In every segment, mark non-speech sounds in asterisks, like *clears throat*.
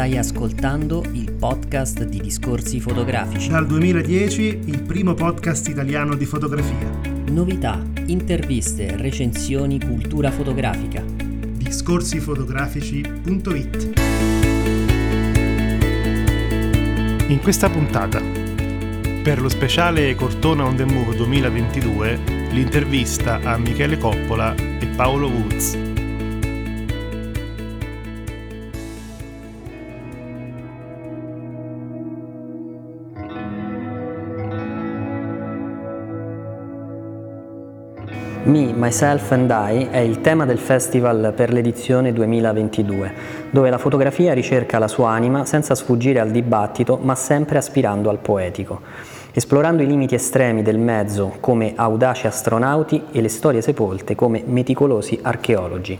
Stai ascoltando il podcast di Discorsi Fotografici. Dal 2010 il primo podcast italiano di fotografia. Novità, interviste, recensioni, cultura fotografica. Discorsifotografici.it In questa puntata, per lo speciale Cortona on the Move 2022, l'intervista a Michele Coppola e Paolo Woods. Me, Myself and I è il tema del festival per l'edizione 2022, dove la fotografia ricerca la sua anima senza sfuggire al dibattito, ma sempre aspirando al poetico, esplorando i limiti estremi del mezzo come audaci astronauti e le storie sepolte come meticolosi archeologi.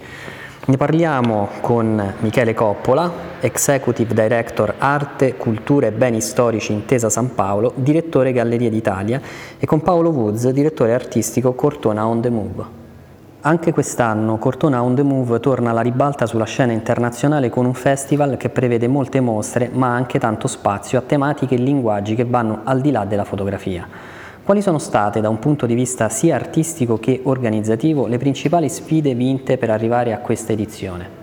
Ne parliamo con Michele Coppola, Executive Director Arte, Cultura e Beni Storici Intesa San Paolo, direttore Galleria d'Italia, e con Paolo Woods, direttore artistico Cortona On The Move. Anche quest'anno Cortona On The Move torna alla ribalta sulla scena internazionale con un festival che prevede molte mostre, ma anche tanto spazio a tematiche e linguaggi che vanno al di là della fotografia. Quali sono state, da un punto di vista sia artistico che organizzativo, le principali sfide vinte per arrivare a questa edizione?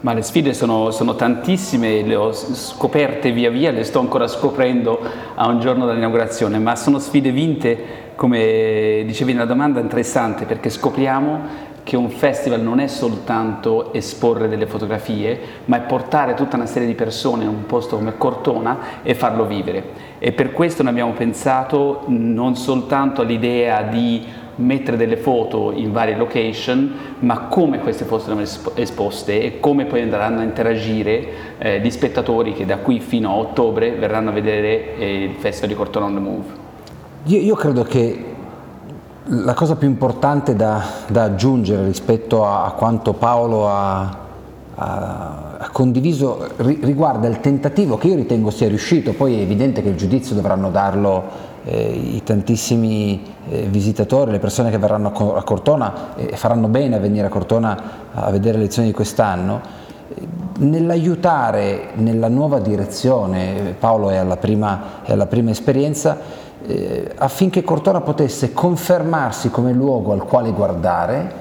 Ma le sfide sono, sono, tantissime, le ho scoperte via via, le sto ancora scoprendo a un giorno dall'inaugurazione, ma sono sfide vinte, come dicevi nella domanda, interessante perché scopriamo che un festival non è soltanto esporre delle fotografie, ma è portare tutta una serie di persone in un posto come Cortona e farlo vivere. E per questo noi abbiamo pensato non soltanto all'idea di mettere delle foto in varie location, ma come queste foto saranno esposte e come poi andranno a interagire eh, gli spettatori che da qui fino a ottobre verranno a vedere eh, il Festival di Cortona on the Move. Io, io credo che la cosa più importante da, da aggiungere rispetto a, a quanto Paolo ha, ha, ha condiviso ri, riguarda il tentativo che io ritengo sia riuscito, poi è evidente che il giudizio dovranno darlo eh, i tantissimi eh, visitatori, le persone che verranno a, a Cortona e eh, faranno bene a venire a Cortona a vedere le lezioni di quest'anno, nell'aiutare nella nuova direzione, Paolo è alla prima, è alla prima esperienza, eh, affinché Cortona potesse confermarsi come luogo al quale guardare,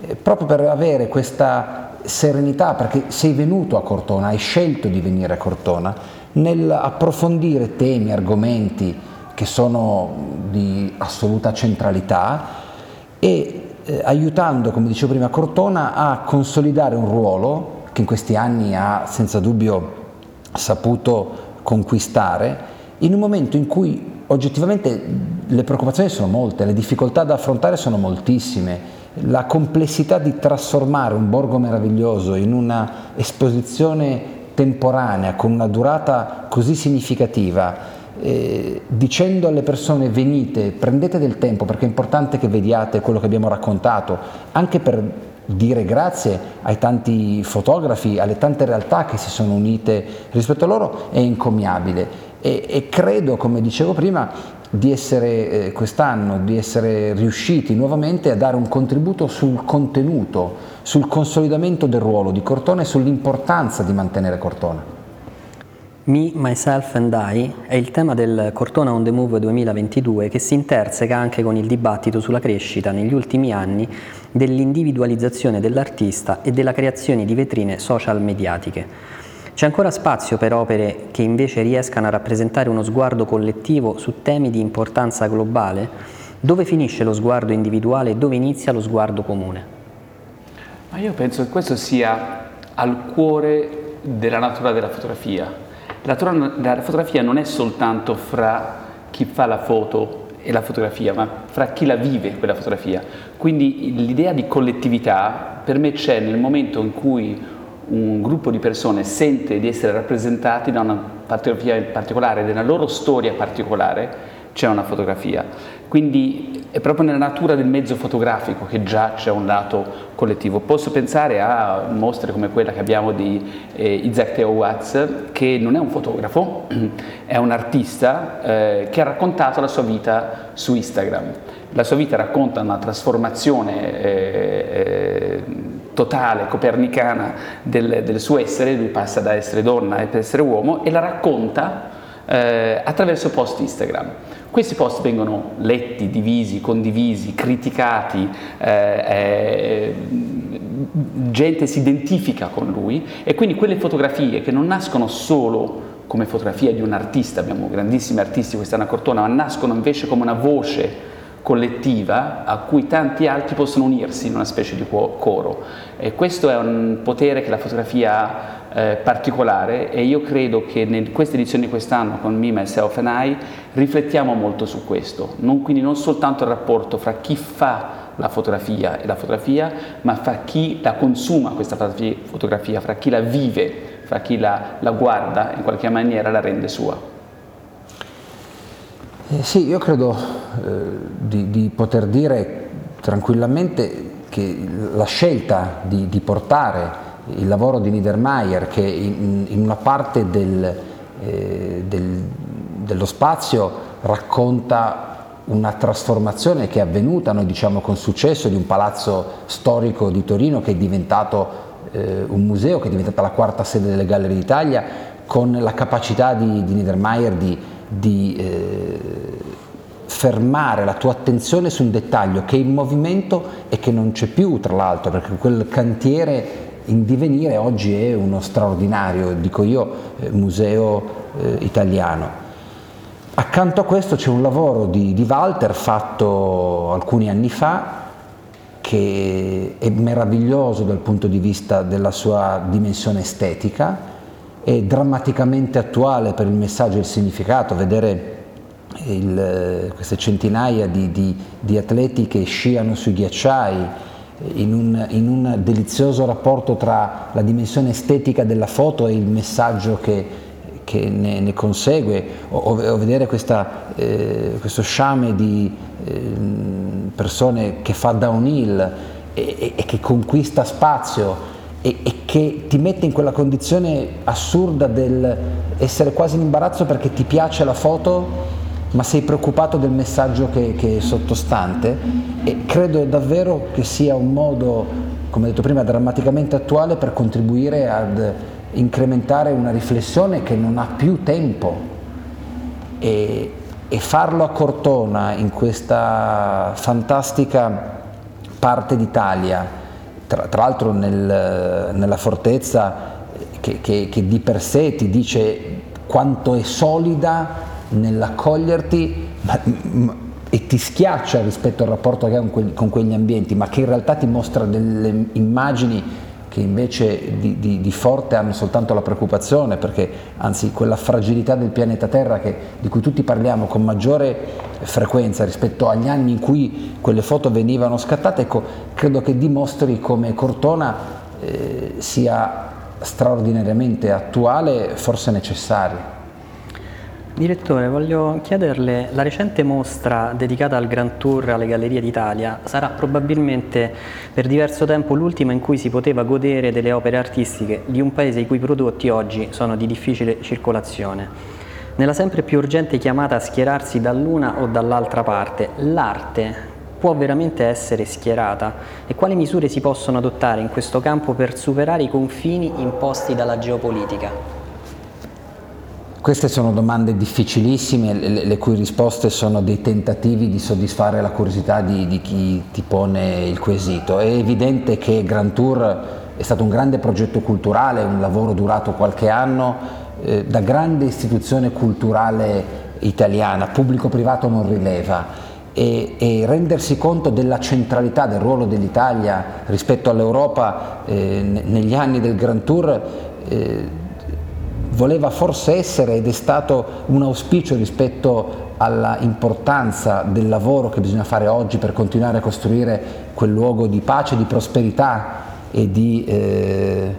eh, proprio per avere questa serenità, perché sei venuto a Cortona, hai scelto di venire a Cortona, nell'approfondire temi, argomenti che sono di assoluta centralità e eh, aiutando, come dicevo prima, Cortona a consolidare un ruolo che in questi anni ha senza dubbio saputo conquistare, in un momento in cui oggettivamente le preoccupazioni sono molte, le difficoltà da affrontare sono moltissime, la complessità di trasformare un borgo meraviglioso in una esposizione temporanea con una durata così significativa, eh, dicendo alle persone venite, prendete del tempo perché è importante che vediate quello che abbiamo raccontato, anche per dire grazie ai tanti fotografi, alle tante realtà che si sono unite rispetto a loro, è incommiabile e, e credo, come dicevo prima, di essere eh, quest'anno, di essere riusciti nuovamente a dare un contributo sul contenuto, sul consolidamento del ruolo di Cortona e sull'importanza di mantenere Cortona. Me, Myself and I è il tema del Cortona on the Move 2022 che si interseca anche con il dibattito sulla crescita negli ultimi anni dell'individualizzazione dell'artista e della creazione di vetrine social mediatiche. C'è ancora spazio per opere che invece riescano a rappresentare uno sguardo collettivo su temi di importanza globale? Dove finisce lo sguardo individuale e dove inizia lo sguardo comune? Ma io penso che questo sia al cuore della natura della fotografia. La della fotografia non è soltanto fra chi fa la foto e la fotografia, ma fra chi la vive quella fotografia. Quindi l'idea di collettività per me c'è nel momento in cui un gruppo di persone sente di essere rappresentati da una fotografia particolare, della loro storia particolare, c'è una fotografia. Quindi è proprio nella natura del mezzo fotografico che già c'è un lato collettivo. Posso pensare a mostre come quella che abbiamo di eh, Isaac Theo Watts, che non è un fotografo, *clears throat* è un artista eh, che ha raccontato la sua vita su Instagram. La sua vita racconta una trasformazione eh, eh totale, copernicana del, del, suo essere, lui passa da essere donna a essere uomo e la racconta eh, attraverso post Instagram. Questi post vengono letti, divisi, condivisi, criticati, eh, eh, gente si identifica con lui e quindi quelle fotografie che non nascono solo come fotografia di un artista, abbiamo grandissimi artisti quest'anno a Cortona, ma nascono invece come una voce collettiva a cui tanti altri possono unirsi in una specie di coro. E questo è un potere che la fotografia ha eh, particolare e io credo che in questa edizione di quest'anno con Me, Myself and I riflettiamo molto su questo, non, quindi non soltanto il rapporto fra chi fa la fotografia e la fotografia, ma fra chi la consuma questa fotografia, fra chi la vive, fra chi la, la guarda, in qualche maniera la rende sua. Eh sì, io credo eh, di, di, poter dire tranquillamente che la scelta di, di portare il lavoro di Niedermayer che in, in una parte del, eh, del, dello spazio racconta una trasformazione che è avvenuta, noi diciamo con successo, di un palazzo storico di Torino che è diventato eh, un museo, che è diventata la quarta sede delle Gallerie d'Italia, con la capacità di, di Niedermayer di, di eh, fermare la tua attenzione su un dettaglio che è in movimento e che non c'è più, tra l'altro, perché quel cantiere in divenire oggi è uno straordinario, dico io, eh, museo eh, italiano. Accanto a questo c'è un lavoro di, di, Walter fatto alcuni anni fa che è meraviglioso dal punto di vista della sua dimensione estetica, è drammaticamente attuale per il messaggio e il significato, vedere il, queste centinaia di, di, di atleti che sciano sui ghiacciai, in un, in un, delizioso rapporto tra la dimensione estetica della foto e il messaggio che, che ne, ne, consegue, o, o vedere questa, eh, questo sciame di eh, persone che fa downhill e, e, che conquista spazio e, e, che ti mette in quella condizione assurda del essere quasi in imbarazzo perché ti piace la foto ma sei preoccupato del messaggio che, che è sottostante. E credo davvero che sia un modo, come detto prima, drammaticamente attuale per contribuire ad incrementare una riflessione che non ha più tempo. E, e farlo a Cortona, in questa fantastica parte d'Italia, tra, tra l'altro nel, nella fortezza che, che, che di per sé ti dice quanto è solida nell'accoglierti ma, ma, e ti schiaccia rispetto al rapporto che hai con, quegli, con quegli ambienti, ma che in realtà ti mostra delle immagini che invece di, di, di, forte hanno soltanto la preoccupazione, perché anzi quella fragilità del pianeta Terra che, di cui tutti parliamo con maggiore frequenza rispetto agli anni in cui quelle foto venivano scattate, ecco, credo che dimostri come Cortona eh, sia straordinariamente attuale, forse necessario. Direttore, voglio chiederle, la recente mostra dedicata al Grand Tour alle Gallerie d'Italia sarà probabilmente per diverso tempo l'ultima in cui si poteva godere delle opere artistiche di un paese i cui prodotti oggi sono di difficile circolazione. Nella sempre più urgente chiamata a schierarsi dall'una o dall'altra parte, l'arte può veramente essere schierata e quali misure si possono adottare in questo campo per superare i confini imposti dalla geopolitica? Queste sono domande difficilissime, le, le, cui risposte sono dei tentativi di soddisfare la curiosità di, di, chi ti pone il quesito. È evidente che Grand Tour è stato un grande progetto culturale, un lavoro durato qualche anno, eh, da grande istituzione culturale italiana, pubblico-privato non rileva. E, e, rendersi conto della centralità del ruolo dell'Italia rispetto all'Europa eh, negli anni del Grand Tour eh, voleva forse essere ed è stato un auspicio rispetto alla importanza del lavoro che bisogna fare oggi per continuare a costruire quel luogo di pace, di prosperità e di, eh,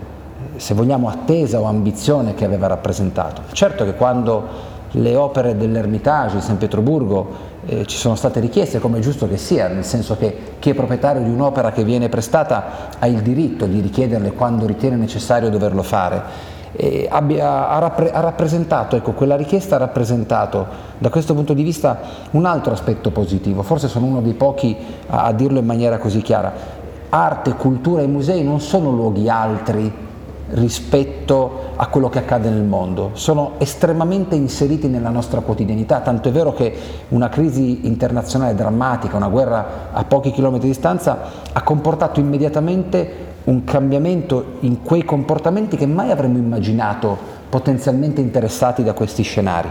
se vogliamo, attesa o ambizione che aveva rappresentato. Certo che quando le opere dell'Ermitage di San Pietroburgo eh, ci sono state richieste, come è giusto che sia, nel senso che chi è proprietario di un'opera che viene prestata ha il diritto di richiederle quando ritiene necessario doverlo fare eh, abbia, ha, rappre, ha, rappresentato, ecco, quella richiesta ha rappresentato da questo punto di vista un altro aspetto positivo, forse sono uno dei pochi a, a dirlo in maniera così chiara. arte, cultura e musei non sono luoghi altri rispetto a quello che accade nel mondo, sono estremamente inseriti nella nostra quotidianità, tanto è vero che una crisi internazionale drammatica, una guerra a pochi chilometri di distanza, ha comportato immediatamente un cambiamento in quei comportamenti che mai avremmo immaginato potenzialmente interessati da questi scenari.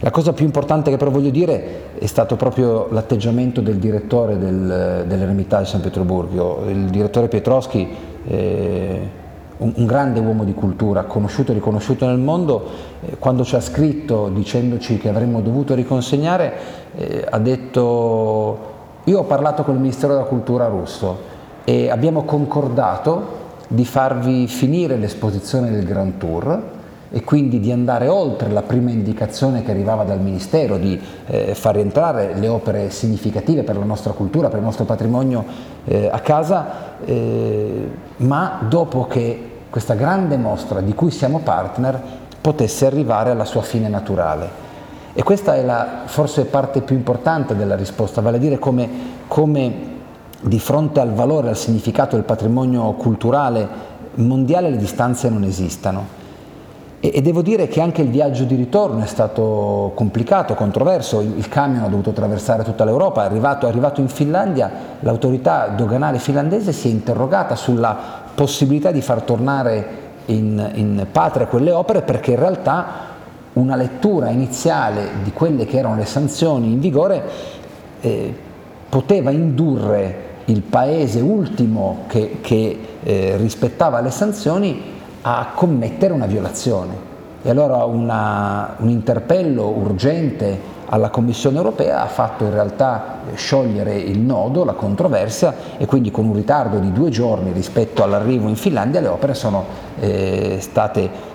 La cosa più importante che però voglio dire è stato proprio l'atteggiamento del direttore del, dell'Eremitage di San Pietroburgo. Il direttore Pietrowski, eh, un, un, grande uomo di cultura, conosciuto e riconosciuto nel mondo, eh, quando ci ha scritto dicendoci che avremmo dovuto riconsegnare, eh, ha detto io ho parlato con il Ministero della Cultura russo e abbiamo concordato di farvi finire l'esposizione del Grand Tour e quindi di andare oltre la prima indicazione che arrivava dal Ministero di eh, far rientrare le opere significative per la nostra cultura, per il nostro patrimonio eh, a casa, eh, ma dopo che questa grande mostra di cui siamo partner potesse arrivare alla sua fine naturale. E questa è la forse parte più importante della risposta, vale a dire come, come di fronte al valore, al significato del patrimonio culturale mondiale le distanze non esistano. E, e, devo dire che anche il viaggio di ritorno è stato complicato, controverso, il, il camion ha dovuto attraversare tutta l'Europa, è arrivato, è arrivato in Finlandia, l'autorità doganale finlandese si è interrogata sulla possibilità di far tornare in, in patria quelle opere perché in realtà una lettura iniziale di quelle che erano le sanzioni in vigore eh, poteva indurre il paese ultimo che, che eh, rispettava le sanzioni a commettere una violazione. E allora una, un interpello urgente alla Commissione europea ha fatto in realtà sciogliere il nodo, la controversia e quindi con un ritardo di due giorni rispetto all'arrivo in Finlandia le opere sono eh, state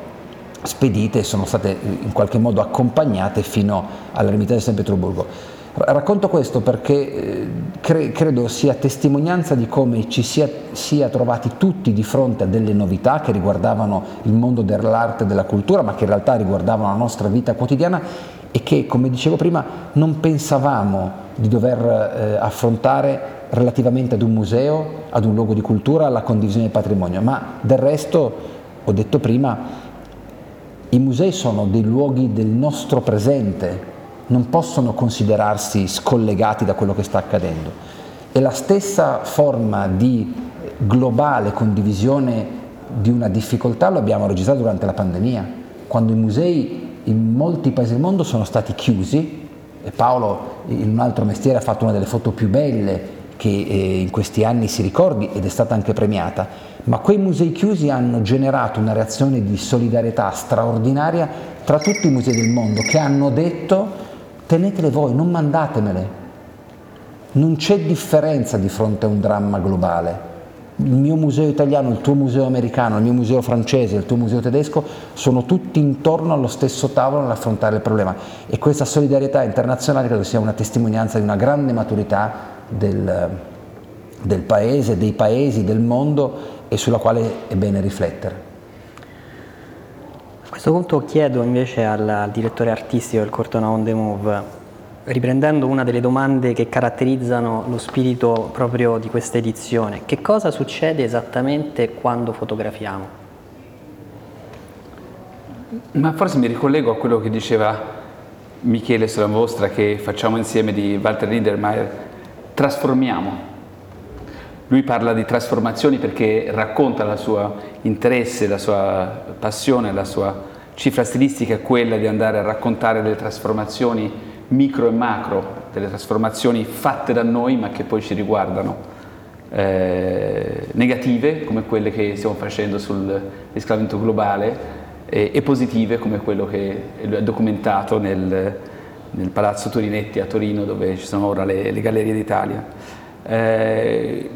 spedite sono state in qualche modo accompagnate fino all'ermitaggio di San Pietroburgo. Racconto questo perché eh, cre- credo sia testimonianza di come ci sia, sia, trovati tutti di fronte a delle novità che riguardavano il mondo dell'arte e della cultura, ma che in realtà riguardavano la nostra vita quotidiana e che, come dicevo prima, non pensavamo di dover eh, affrontare relativamente ad un museo, ad un luogo di cultura, alla condivisione del patrimonio, ma del resto, ho detto prima, i musei sono dei luoghi del nostro presente, non possono considerarsi scollegati da quello che sta accadendo. E la stessa forma di globale condivisione di una difficoltà lo abbiamo registrato durante la pandemia, quando i musei in molti paesi del mondo sono stati chiusi e Paolo in un altro mestiere ha fatto una delle foto più belle che eh, in questi anni si ricordi ed è stata anche premiata, ma quei musei chiusi hanno generato una reazione di solidarietà straordinaria tra tutti i musei del mondo che hanno detto tenetele voi, non mandatemele. Non c'è differenza di fronte a un dramma globale. Il mio museo italiano, il tuo museo americano, il mio museo francese, il tuo museo tedesco sono tutti intorno allo stesso tavolo nell'affrontare il problema e questa solidarietà internazionale credo sia una testimonianza di una grande maturità del, del paese, dei paesi, del mondo e sulla quale è bene riflettere. Questo punto chiedo invece al, al direttore artistico del Cortona On The Move, riprendendo una delle domande che caratterizzano lo spirito proprio di questa edizione, che cosa succede esattamente quando fotografiamo? Ma forse mi ricollego a quello che diceva Michele sulla mostra che facciamo insieme di Walter Niedermayer, trasformiamo. Lui parla di trasformazioni perché racconta il suo interesse, la sua passione, la sua cifra stilistica è quella di andare a raccontare delle trasformazioni micro e macro, delle trasformazioni fatte da noi ma che poi ci riguardano. Eh, negative come quelle che stiamo facendo sul riscaldamento globale eh, e positive come quello che ha documentato nel, nel, Palazzo Torinetti a Torino dove ci sono ora le, le Gallerie d'Italia. Eh,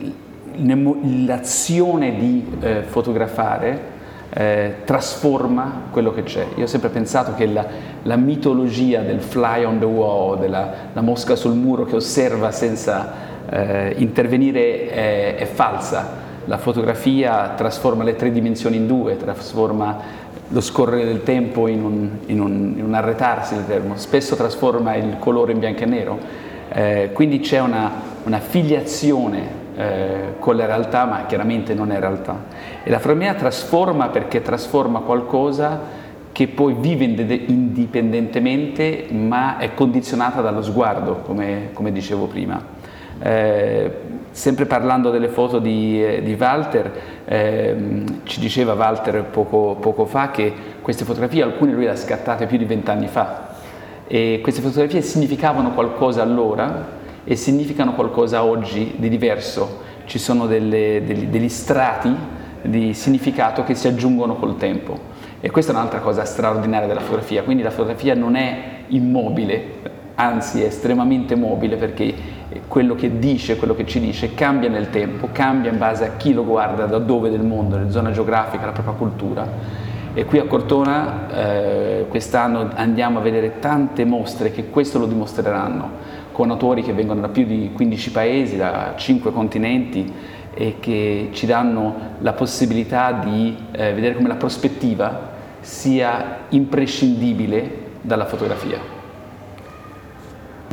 l'azione di eh, fotografare eh, trasforma quello che c'è. Io ho sempre pensato che la, la mitologia del fly on the wall, della mosca sul muro che osserva senza eh, intervenire è, è, falsa. La fotografia trasforma le tre dimensioni in due, trasforma lo scorrere del tempo in un, in un, in un arretarsi del termo, spesso trasforma il colore in bianco e nero. Eh, quindi c'è una, una filiazione eh, con la realtà, ma chiaramente non è realtà. E la fotografia trasforma perché trasforma qualcosa che poi vive indipendentemente, ma è condizionata dallo sguardo, come, come dicevo prima. Eh, sempre parlando delle foto di, eh, di Walter, eh, ci diceva Walter poco, poco, fa che queste fotografie, alcune lui le ha scattate più di vent'anni fa, e queste fotografie significavano qualcosa allora e significano qualcosa oggi di diverso. Ci sono delle, degli, degli strati di significato che si aggiungono col tempo. E questa è un'altra cosa straordinaria della fotografia, quindi la fotografia non è immobile, anzi è estremamente mobile perché quello che dice, quello che ci dice cambia nel tempo, cambia in base a chi lo guarda, da dove del mondo, la zona geografica, la propria cultura. E qui a Cortona eh, quest'anno andiamo a vedere tante mostre che questo lo dimostreranno, con autori che vengono da più di 15 paesi, da 5 continenti e che ci danno la possibilità di eh, vedere come la prospettiva sia imprescindibile dalla fotografia.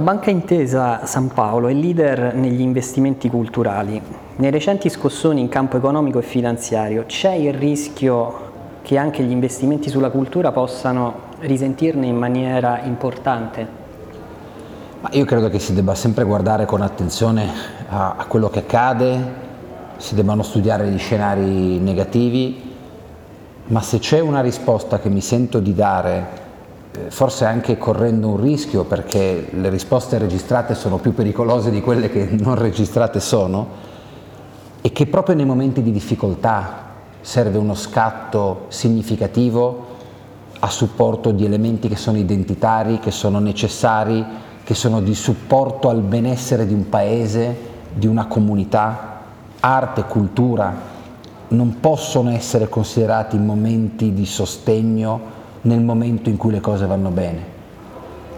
Banca Intesa San Paolo è leader negli investimenti culturali. Nei recenti scossoni in campo economico e finanziario c'è il rischio che anche gli investimenti sulla cultura possano risentirne in maniera importante? Ma io credo che si debba sempre guardare con attenzione a, a quello che accade, si debbano studiare gli scenari negativi, ma se c'è una risposta che mi sento di dare eh, forse anche correndo un rischio perché le risposte registrate sono più pericolose di quelle che non registrate sono, e che proprio nei momenti di difficoltà serve uno scatto significativo a supporto di elementi che sono identitari, che sono necessari, che sono di supporto al benessere di un paese, di una comunità, arte, cultura, non possono essere considerati momenti di sostegno nel momento in cui le cose vanno bene.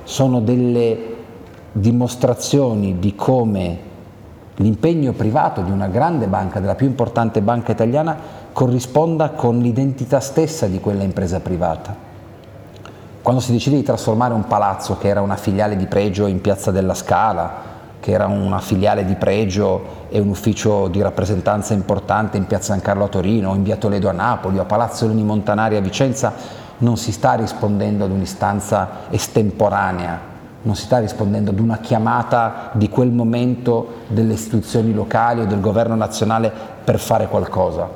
Sono delle dimostrazioni di come l'impegno privato di una grande banca, della più importante banca italiana, corrisponda con l'identità stessa di quella impresa privata. Quando si decide di trasformare un palazzo che era una filiale di pregio in Piazza della Scala, che era una filiale di pregio e un ufficio di rappresentanza importante in Piazza San Carlo a Torino, in Via Toledo a Napoli, a Palazzo Leni Montanari a Vicenza, non si sta rispondendo ad un'istanza estemporanea, non si sta rispondendo ad una chiamata di quel momento delle istituzioni locali o del governo nazionale per fare qualcosa.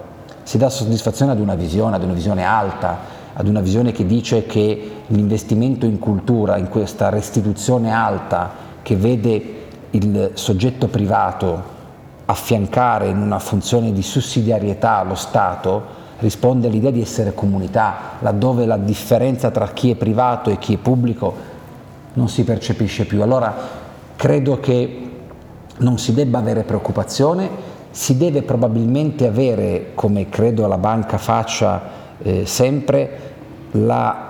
Si dà soddisfazione ad una visione, ad una visione alta, ad una visione che dice che l'investimento in cultura, in questa restituzione alta che vede il soggetto privato affiancare in una funzione di sussidiarietà lo Stato risponde all'idea di essere comunità, laddove la differenza tra chi è privato e chi è pubblico non si percepisce più. Allora credo che non si debba avere preoccupazione, si deve probabilmente avere, come credo la banca faccia eh, sempre, la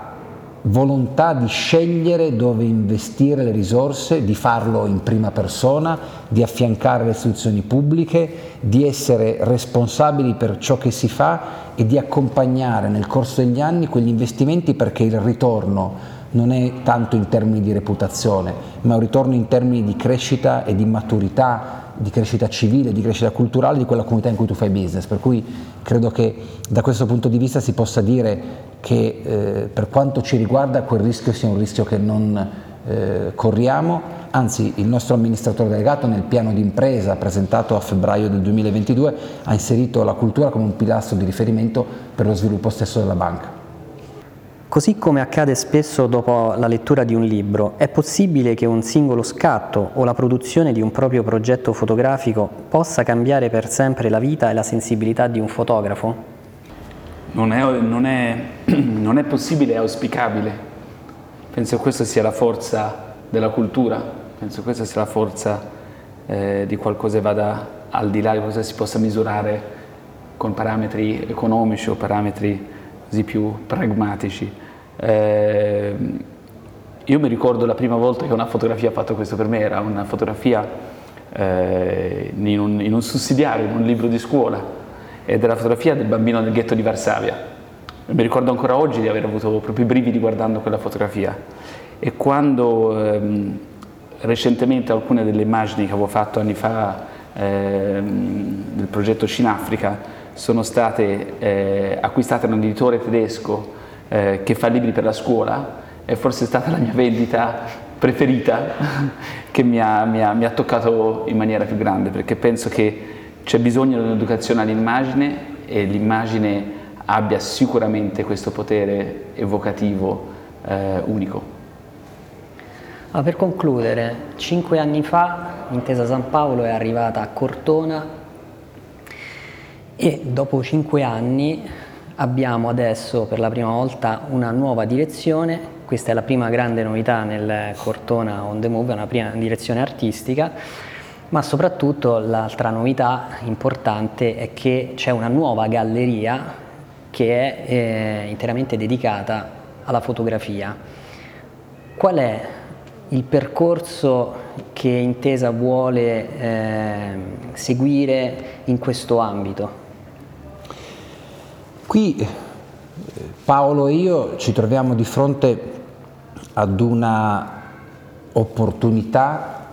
volontà di scegliere dove investire le risorse, di farlo in prima persona, di affiancare le istituzioni pubbliche, di essere responsabili per ciò che si fa e di accompagnare nel corso degli anni quegli investimenti perché il ritorno non è tanto in termini di reputazione, ma un ritorno in termini di crescita e di maturità, di crescita civile, di crescita culturale di quella comunità in cui tu fai business. Per cui credo che da questo punto di vista si possa dire che eh, per quanto ci riguarda quel rischio sia un rischio che non eh, corriamo, anzi il nostro amministratore delegato nel piano di impresa presentato a febbraio del 2022 ha inserito la cultura come un pilastro di riferimento per lo sviluppo stesso della banca. Così come accade spesso dopo la lettura di un libro, è possibile che un singolo scatto o la produzione di un proprio progetto fotografico possa cambiare per sempre la vita e la sensibilità di un fotografo? Non è, non è, *clears throat* non è possibile, è auspicabile. Penso che questa sia la forza della cultura, penso che questa sia la forza eh, di qualcosa che vada al di là di cosa si possa misurare con parametri economici o parametri così più pragmatici. Eh, io mi ricordo la prima volta che una fotografia ha fatto questo per me, era una fotografia eh, in, un, in un sussidiario, in un libro di scuola, ed era la fotografia del bambino nel ghetto di Varsavia. Mi ricordo ancora oggi di aver avuto proprio i brividi guardando quella fotografia. E quando ehm, recentemente alcune delle immagini che avevo fatto anni fa ehm, del progetto Cinafrica sono state eh, acquistate da un editore tedesco eh, che fa libri per la scuola, è forse stata la mia vendita preferita *laughs* che mi ha, mi, ha, mi ha, toccato in maniera più grande perché penso che c'è bisogno di un'educazione all'immagine e l'immagine abbia sicuramente questo potere evocativo eh, unico. Ah, per concludere, cinque anni fa Intesa San Paolo è arrivata a Cortona e dopo cinque anni abbiamo adesso per la prima volta una nuova direzione, questa è la prima grande novità nel Cortona On The Move, una prima direzione artistica, ma soprattutto l'altra novità importante è che c'è una nuova galleria che è eh, interamente dedicata alla fotografia. Qual è il percorso che Intesa vuole eh, seguire in questo ambito? Qui eh, Paolo e io ci troviamo di fronte ad una opportunità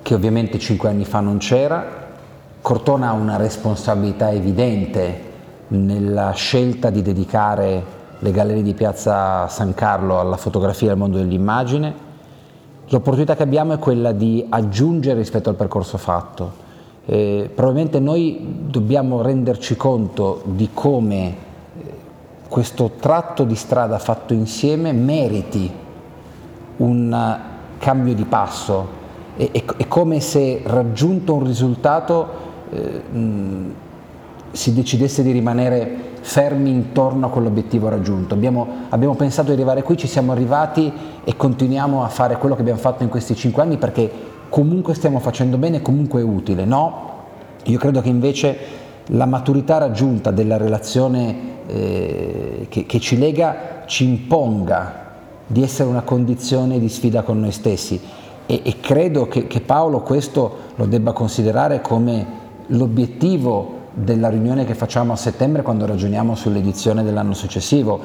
che ovviamente cinque anni fa non c'era. Cortona ha una responsabilità evidente nella scelta di dedicare le gallerie di Piazza San Carlo alla fotografia del mondo dell'immagine L'opportunità che abbiamo è quella di aggiungere rispetto al percorso fatto. Eh, probabilmente noi dobbiamo renderci conto di come eh, questo tratto di strada fatto insieme meriti un cambio di passo. È, è, è come se raggiunto un risultato eh, mh, si decidesse di rimanere fermi intorno a quell'obiettivo raggiunto. Abbiamo, abbiamo, pensato di arrivare qui, ci siamo arrivati e continuiamo a fare quello che abbiamo fatto in questi cinque anni perché comunque stiamo facendo bene, comunque è utile. No, io credo che invece la maturità raggiunta della relazione eh, che, che ci lega ci imponga di essere una condizione di sfida con noi stessi e, e credo che, che Paolo questo lo debba considerare come l'obiettivo della riunione che facciamo a settembre quando ragioniamo sull'edizione dell'anno successivo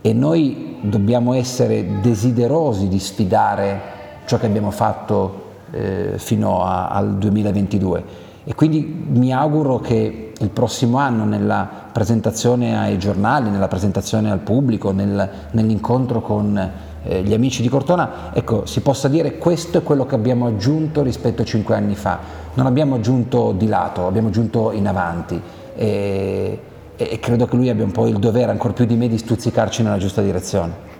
e noi dobbiamo essere desiderosi di sfidare ciò che abbiamo fatto eh, fino a, al 2022 e quindi mi auguro che il prossimo anno nella presentazione ai giornali, nella presentazione al pubblico, nel, nell'incontro con eh, gli amici di Cortona, ecco, si possa dire questo è quello che abbiamo aggiunto rispetto a cinque anni fa. Non abbiamo aggiunto di lato, abbiamo aggiunto in avanti. E, e credo che lui abbia un po' il dovere, ancora più di me, di stuzzicarci nella giusta direzione.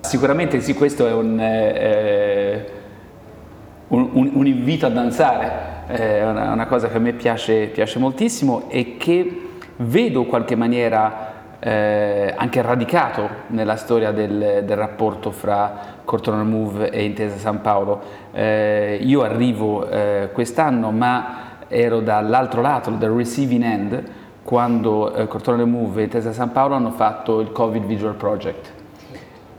Sicuramente sì, questo è un, eh, un, un, invito a danzare, è una, una, cosa che a me piace, piace moltissimo e che vedo in qualche maniera eh, anche radicato nella storia del, del rapporto fra Cortona Move e Intesa San Paolo. Eh, io arrivo eh, quest'anno ma ero dall'altro lato, dal receiving end, quando eh, Cortona Move e Intesa San Paolo hanno fatto il Covid Visual Project,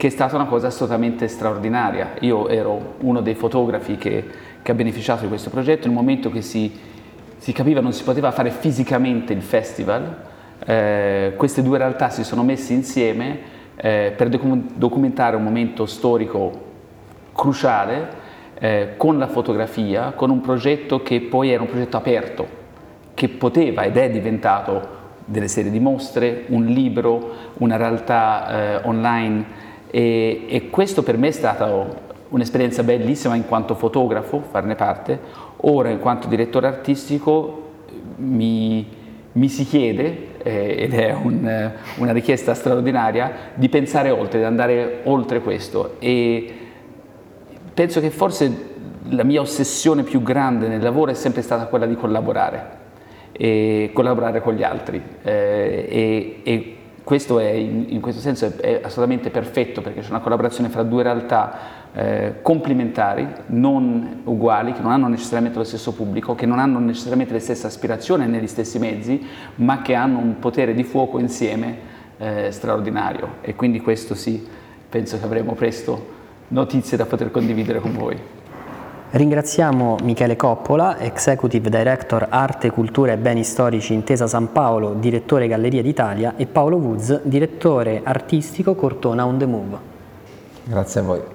che è stata una cosa assolutamente straordinaria. Io ero uno dei fotografi che, che ha beneficiato di questo progetto, nel momento che si, si capiva non si poteva fare fisicamente il festival, eh, queste due realtà si sono messe insieme eh, per documentare un momento storico cruciale eh, con la fotografia, con un progetto che poi era un progetto aperto, che poteva ed è diventato delle serie di mostre, un libro, una realtà eh, online e, e, questo per me è stata un'esperienza bellissima in quanto fotografo, farne parte, ora in quanto direttore artistico mi, mi si chiede eh, ed è un, una richiesta straordinaria, di pensare oltre, di andare oltre questo. E penso che forse la mia ossessione più grande nel lavoro è sempre stata quella di collaborare e collaborare con gli altri eh, e, e, questo è in, questo senso è, assolutamente perfetto perché c'è una collaborazione fra due realtà eh, complementari, non uguali, che non hanno necessariamente lo stesso pubblico, che non hanno necessariamente le stesse aspirazioni negli stessi mezzi, ma che hanno un potere di fuoco insieme eh, straordinario. E quindi questo sì, penso che avremo presto notizie da poter condividere con voi. Ringraziamo Michele Coppola, Executive Director Arte, Cultura e Beni Storici Intesa San Paolo, Direttore Galleria d'Italia e Paolo Woods, Direttore Artistico Cortona On The Move. Grazie a voi.